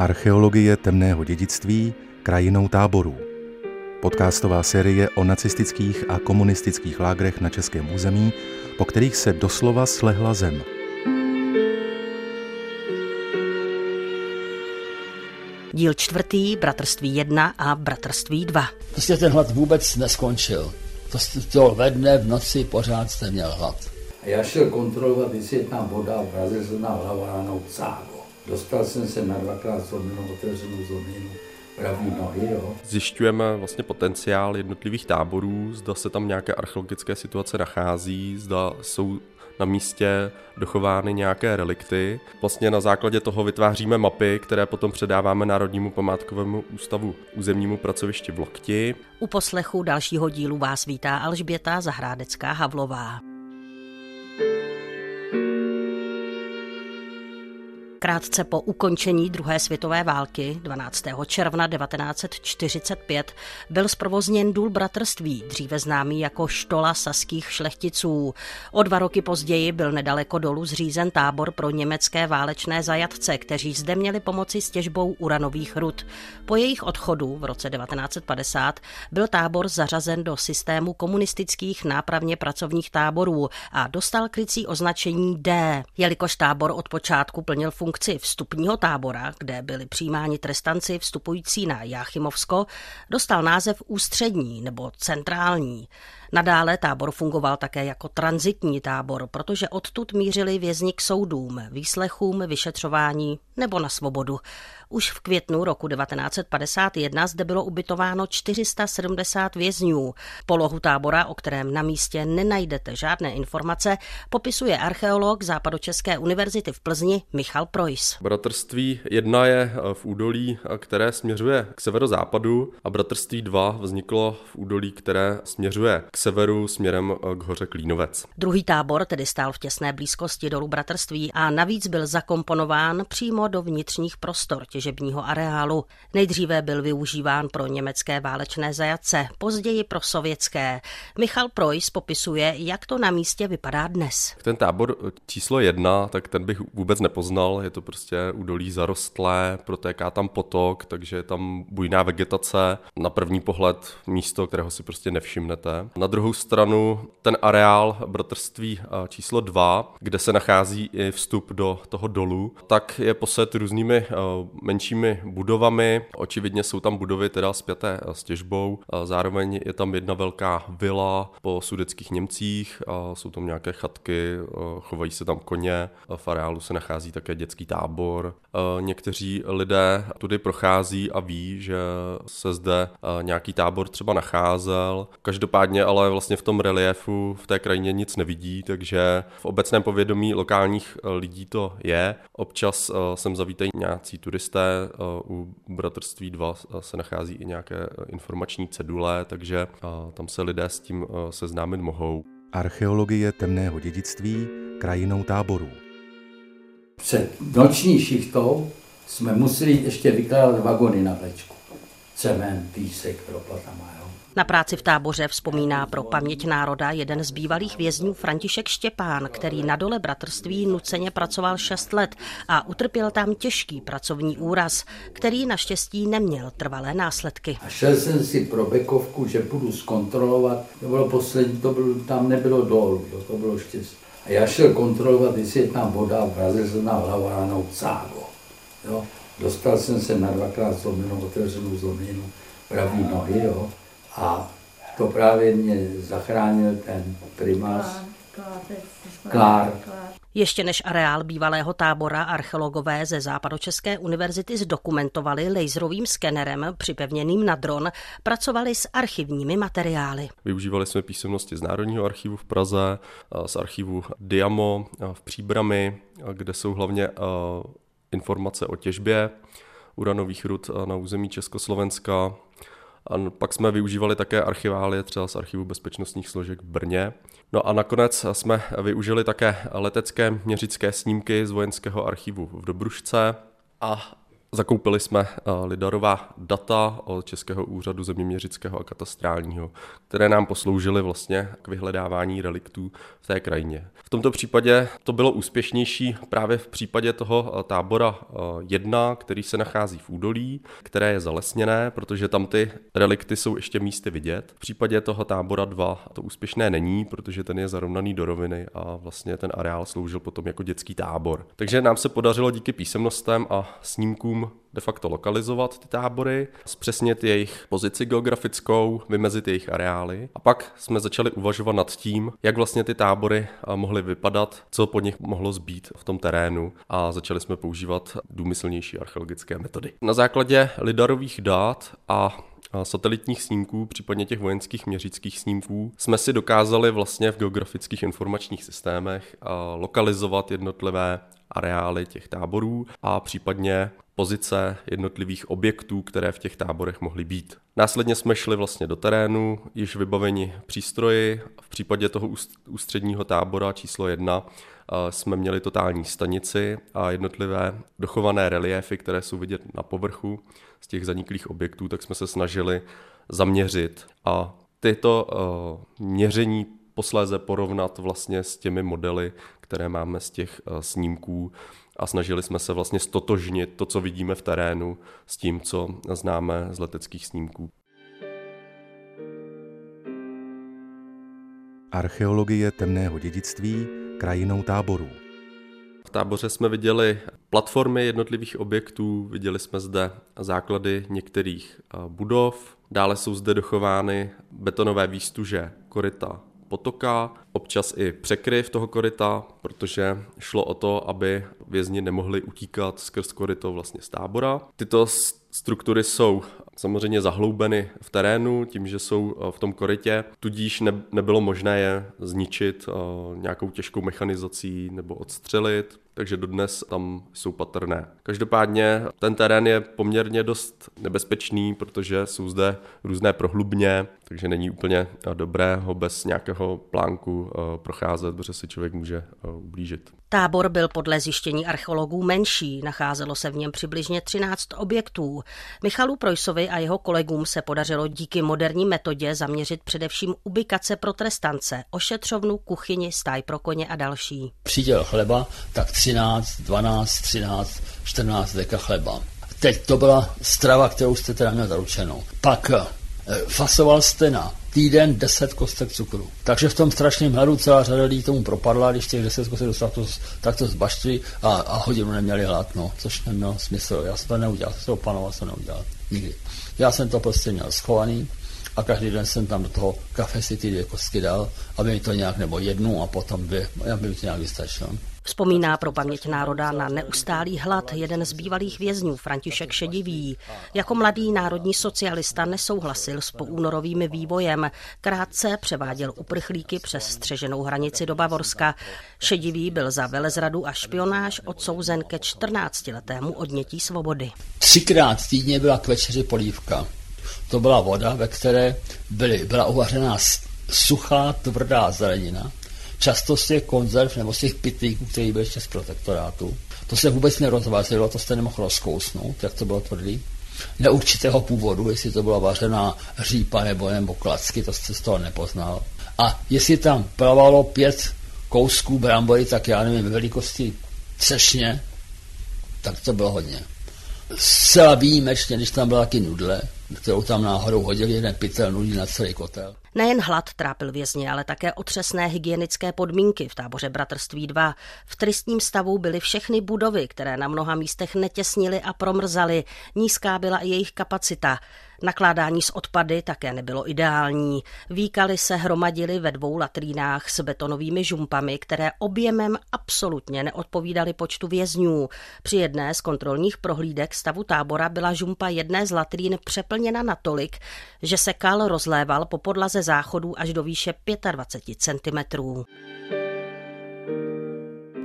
Archeologie temného dědictví krajinou táborů. Podcastová série o nacistických a komunistických lágrech na českém území, po kterých se doslova slehla zem. Díl čtvrtý, Bratrství 1 a Bratrství 2. Prostě ten hlad vůbec neskončil. To, to ve dne, v noci pořád jste měl hlad. A já šel kontrolovat, jestli je tam voda, vrazil jsem na hlavaránou cágo. Dostal jsem se na dvakrát zlomenou otevřenou zlominu pravý nohy, jo. Zjišťujeme vlastně potenciál jednotlivých táborů, zda se tam nějaké archeologické situace nachází, zda jsou na místě dochovány nějaké relikty. Vlastně na základě toho vytváříme mapy, které potom předáváme Národnímu památkovému ústavu územnímu pracovišti v Lokti. U poslechu dalšího dílu vás vítá Alžběta Zahrádecká Krátce po ukončení druhé světové války 12. června 1945 byl zprovozněn důl bratrství, dříve známý jako Štola saských šlechticů. O dva roky později byl nedaleko dolu zřízen tábor pro německé válečné zajatce, kteří zde měli pomoci s těžbou uranových rud. Po jejich odchodu v roce 1950 byl tábor zařazen do systému komunistických nápravně pracovních táborů a dostal krycí označení D, jelikož tábor od počátku plnil funkci funkci vstupního tábora, kde byli přijímáni trestanci vstupující na Jáchymovsko, dostal název ústřední nebo centrální. Nadále tábor fungoval také jako transitní tábor, protože odtud mířili vězni k soudům, výslechům, vyšetřování nebo na svobodu. Už v květnu roku 1951 zde bylo ubytováno 470 vězňů. Polohu tábora, o kterém na místě nenajdete žádné informace, popisuje archeolog Západočeské univerzity v Plzni Michal Projs. Bratrství 1 je eh, v údolí, eh, které směřuje k severozápadu a bratrství 2 vzniklo v údolí, které směřuje k severu směrem eh, k hoře Klínovec. Druhý tábor tedy stál v těsné blízkosti dolu Bratrství a navíc byl zakomponován přímo do vnitřních prostor těžebního areálu. Nejdříve byl využíván pro německé válečné zajatce, později pro sovětské. Michal Projs popisuje, jak to na místě vypadá dnes. Ten tábor číslo jedna, tak ten bych vůbec nepoznal. Je to prostě údolí zarostlé, protéká tam potok, takže je tam bujná vegetace. Na první pohled místo, kterého si prostě nevšimnete. Na druhou stranu ten areál bratrství číslo 2, kde se nachází i vstup do toho dolu, tak je poset různými menšími budovami. Očividně jsou tam budovy teda spjaté s těžbou. Zároveň je tam jedna velká vila po sudeckých Němcích. Jsou tam nějaké chatky, chovají se tam koně. V areálu se nachází také dětský tábor. Někteří lidé tudy prochází a ví, že se zde nějaký tábor třeba nacházel. Každopádně ale vlastně v tom reliéfu v té krajině nic nevidí, takže v obecném povědomí lokálních lidí to je. Občas sem zavítají nějací turisté, u Bratrství 2 se nachází i nějaké informační cedule, takže tam se lidé s tím seznámit mohou. Archeologie temného dědictví krajinou táborů. Před noční šichtou jsme museli ještě vykládat vagony na vlečku. Cement, písek, proplatama, jo. Na práci v táboře vzpomíná pro paměť národa jeden z bývalých vězňů František Štěpán, který na dole bratrství nuceně pracoval 6 let a utrpěl tam těžký pracovní úraz, který naštěstí neměl trvalé následky. A šel jsem si pro bekovku, že budu zkontrolovat, to bylo poslední, to bylo, tam nebylo dolů, to bylo štěstí. A já šel kontrolovat, jestli je tam voda, vrazil jsem na hlavaránou cágo. Jo. Dostal jsem se na dvakrát zlomenou, otevřenou zlominu pravý nohy, jo. A to právě mě zachránil ten primas Klár. Ještě než areál bývalého tábora archeologové ze Západočeské univerzity zdokumentovali laserovým skenerem připevněným na dron, pracovali s archivními materiály. Využívali jsme písemnosti z Národního archivu v Praze, z archivu Diamo v Příbrami, kde jsou hlavně informace o těžbě uranových rud na území Československa, a pak jsme využívali také archiválie třeba z archivu bezpečnostních složek v Brně. No a nakonec jsme využili také letecké měřické snímky z vojenského archivu v Dobrušce a Zakoupili jsme Lidarová data od Českého úřadu zeměměřického a katastrálního, které nám posloužily vlastně k vyhledávání reliktů v té krajině. V tomto případě to bylo úspěšnější právě v případě toho tábora 1, který se nachází v údolí, které je zalesněné, protože tam ty relikty jsou ještě místy vidět. V případě toho tábora 2 to úspěšné není, protože ten je zarovnaný do roviny a vlastně ten areál sloužil potom jako dětský tábor. Takže nám se podařilo díky písemnostem a snímkům de facto lokalizovat ty tábory, zpřesnit jejich pozici geografickou, vymezit jejich areály a pak jsme začali uvažovat nad tím, jak vlastně ty tábory mohly vypadat, co po nich mohlo zbýt v tom terénu a začali jsme používat důmyslnější archeologické metody. Na základě lidarových dát a satelitních snímků, případně těch vojenských měřických snímků, jsme si dokázali vlastně v geografických informačních systémech lokalizovat jednotlivé areály těch táborů a případně pozice jednotlivých objektů, které v těch táborech mohly být. Následně jsme šli vlastně do terénu, již vybaveni přístroji. V případě toho ústředního tábora číslo jedna eh, jsme měli totální stanici a jednotlivé dochované reliéfy, které jsou vidět na povrchu z těch zaniklých objektů, tak jsme se snažili zaměřit a tyto uh, měření posléze porovnat vlastně s těmi modely, které máme z těch uh, snímků a snažili jsme se vlastně stotožnit to, co vidíme v terénu, s tím, co známe z leteckých snímků. Archeologie temného dědictví krajinou táborů. V táboře jsme viděli platformy jednotlivých objektů, viděli jsme zde základy některých budov, dále jsou zde dochovány betonové výstuže koryta potoka, občas i překryv toho koryta, protože šlo o to, aby vězni nemohli utíkat skrz koryto vlastně z tábora. Tyto struktury jsou samozřejmě zahloubeny v terénu tím, že jsou eh, v tom korytě, tudíž ne, nebylo možné je zničit eh, nějakou těžkou mechanizací nebo odstřelit takže dodnes tam jsou patrné. Každopádně ten terén je poměrně dost nebezpečný, protože jsou zde různé prohlubně, takže není úplně dobré ho bez nějakého plánku eh, procházet, protože si člověk může eh, ublížit. Tábor byl podle zjištění archeologů menší, nacházelo se v něm přibližně 13 objektů. Michalu Projsovi a jeho kolegům se podařilo díky moderní metodě zaměřit především ubikace pro trestance, ošetřovnu, kuchyni, stáj pro koně a další. Příděl chleba, tak 13, 12, 13, 14 deka chleba. Teď to byla strava, kterou jste teda měl zaručenou. Pak eh, fasoval jste na týden 10 kostek cukru. Takže v tom strašném hladu celá řada lidí tomu propadla, když těch 10 kostek dostal, to, tak to zbaštili a, a hodinu neměli hlad, no, což nemělo smysl. Já jsem to neudělal, jsem to opanoval, jsem neudělal. Nikdy. Já jsem to prostě měl schovaný a každý den jsem tam do toho kafe si ty dvě kostky dal, aby mi to nějak, nebo jednu a potom dvě, aby mi to nějak vystačilo. Vzpomíná pro paměť národa na neustálý hlad jeden z bývalých vězňů František Šedivý. Jako mladý národní socialista nesouhlasil s poúnorovým vývojem. Krátce převáděl uprchlíky přes střeženou hranici do Bavorska. Šedivý byl za velezradu a špionáž odsouzen ke 14-letému odnětí svobody. Třikrát týdně byla k večeři polívka. To byla voda, ve které byly, byla uvařená suchá, tvrdá zelenina často z těch konzerv nebo z těch pitlíků, který byl ještě z protektorátu. To se vůbec nerozvařilo, to jste nemohl rozkousnout, jak to bylo tvrdý. Neurčitého původu, jestli to byla vařená řípa nebo, nebo klacky, to jste z toho nepoznal. A jestli tam plavalo pět kousků brambory, tak já nevím, velikosti třešně, tak to bylo hodně. Zcela výjimečně, když tam byla taky nudle, kterou tam náhodou hodil jeden pytel nudí na celý kotel. Nejen hlad trápil vězně, ale také otřesné hygienické podmínky v táboře Bratrství 2. V tristním stavu byly všechny budovy, které na mnoha místech netěsnily a promrzaly. Nízká byla i jejich kapacita. Nakládání s odpady také nebylo ideální. Výkaly se hromadily ve dvou latrínách s betonovými žumpami, které objemem absolutně neodpovídaly počtu vězňů. Při jedné z kontrolních prohlídek stavu tábora byla žumpa jedné z latrín přeplněna natolik, že se kal rozléval po podlaze záchodů až do výše 25 cm.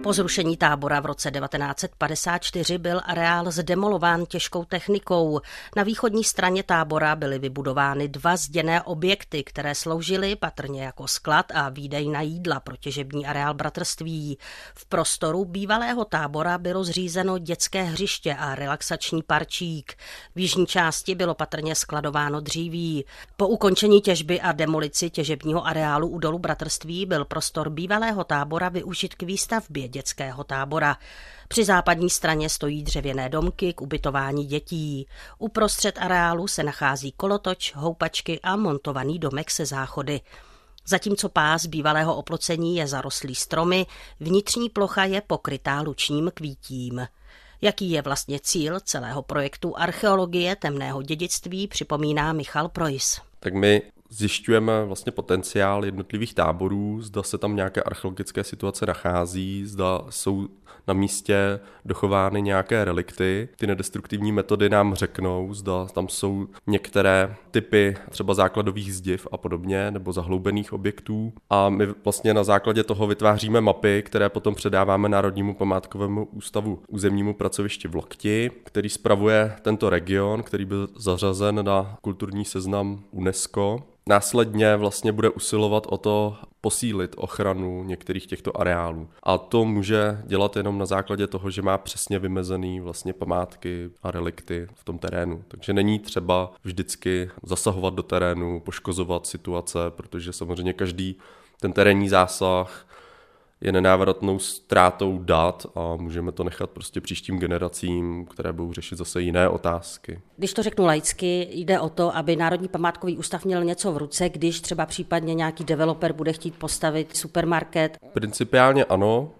Po zrušení tábora v roce 1954 byl areál zdemolován těžkou technikou. Na východní straně tábora byly vybudovány dva zděné objekty, které sloužily patrně jako sklad a výdej na jídla pro těžební areál bratrství. V prostoru bývalého tábora bylo zřízeno dětské hřiště a relaxační parčík. V jižní části bylo patrně skladováno dříví. Po ukončení těžby a demolici těžebního areálu u dolu bratrství byl prostor bývalého tábora využit k výstavbě dětského tábora. Při západní straně stojí dřevěné domky k ubytování dětí. Uprostřed areálu se nachází kolotoč, houpačky a montovaný domek se záchody. Zatímco pás bývalého oplocení je zarostlý stromy, vnitřní plocha je pokrytá lučním kvítím. Jaký je vlastně cíl celého projektu archeologie temného dědictví, připomíná Michal Projs. Tak my zjišťujeme vlastně potenciál jednotlivých táborů, zda se tam nějaké archeologické situace nachází, zda jsou na místě dochovány nějaké relikty. Ty nedestruktivní metody nám řeknou, zda tam jsou některé typy třeba základových zdiv a podobně, nebo zahloubených objektů. A my vlastně na základě toho vytváříme mapy, které potom předáváme Národnímu památkovému ústavu územnímu pracovišti v Lokti, který spravuje tento region, který byl zařazen na kulturní seznam UNESCO následně vlastně bude usilovat o to posílit ochranu některých těchto areálů. A to může dělat jenom na základě toho, že má přesně vymezený vlastně památky a relikty v tom terénu. Takže není třeba vždycky zasahovat do terénu, poškozovat situace, protože samozřejmě každý ten terénní zásah je nenávratnou ztrátou dat a můžeme to nechat prostě příštím generacím, které budou řešit zase jiné otázky. Když to řeknu laicky, jde o to, aby Národní památkový ústav měl něco v ruce, když třeba případně nějaký developer bude chtít postavit supermarket. Principiálně ano,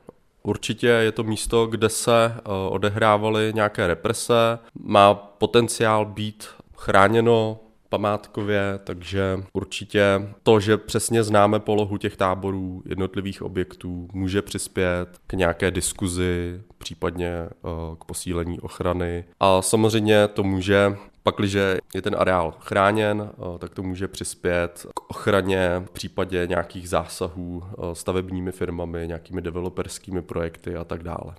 Určitě je to místo, kde se eh, odehrávaly nějaké represe, má potenciál být chráněno památkově, takže určitě to, že přesně známe polohu těch táborů, jednotlivých objektů, může přispět k nějaké diskuzi, případně eh, k posílení ochrany. A samozřejmě to může Pakliže je ten areál chráněn, eh, tak to může přispět k ochraně v případě nějakých zásahů eh, stavebními firmami, nějakými developerskými projekty a tak dále.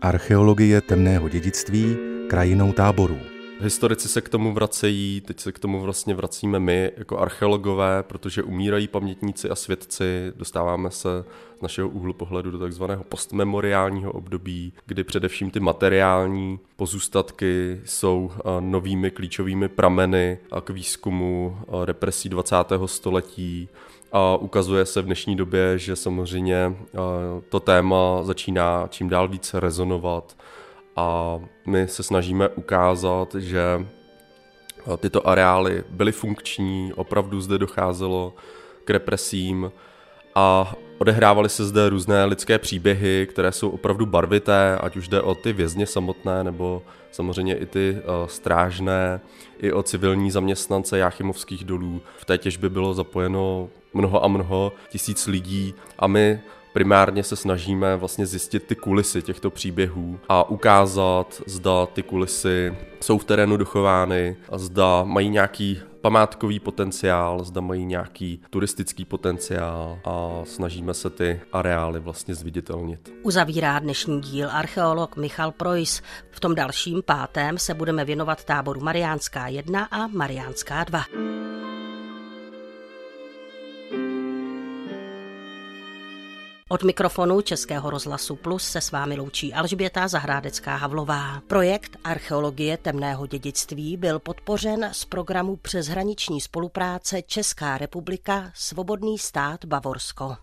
Archeologie temného dědictví krajinou táborů. Historici se k tomu vracejí, teď se k tomu vlastně vracíme my jako archeologové, protože umírají pamětníci a svědci, dostáváme se z našeho úhlu pohledu do takzvaného postmemoriálního období, kdy především ty materiální pozůstatky jsou eh, novými klíčovými prameny k výzkumu eh, represí 20. století, a ukazuje se v dnešní době, že samozřejmě eh, to téma začíná čím dál více rezonovat a my se snažíme ukázat, že eh, tyto areály byly funkční, opravdu zde docházelo k represím a odehrávaly se zde různé lidské příběhy, které jsou opravdu barvité, ať už jde o ty vězně samotné, nebo samozřejmě i ty uh, strážné, i o civilní zaměstnance Jáchymovských dolů. V té těžbě bylo zapojeno mnoho a mnoho tisíc lidí a my primárně se snažíme vlastně zjistit ty kulisy těchto příběhů a ukázat, zda ty kulisy jsou v terénu dochovány a zda mají nějaký památkový potenciál, zda mají nějaký turistický potenciál a snažíme se ty areály vlastně zviditelnit. Uzavírá dnešní díl archeolog Michal Projs. V tom dalším pátém se budeme věnovat táboru Mariánská 1 a Mariánská 2. Od mikrofonu Českého rozhlasu Plus se s vámi loučí Alžběta Zahrádecká Havlová. Projekt Archeologie temného dědictví byl podpořen z programu přeshraniční spolupráce Česká republika Svobodný stát Bavorsko.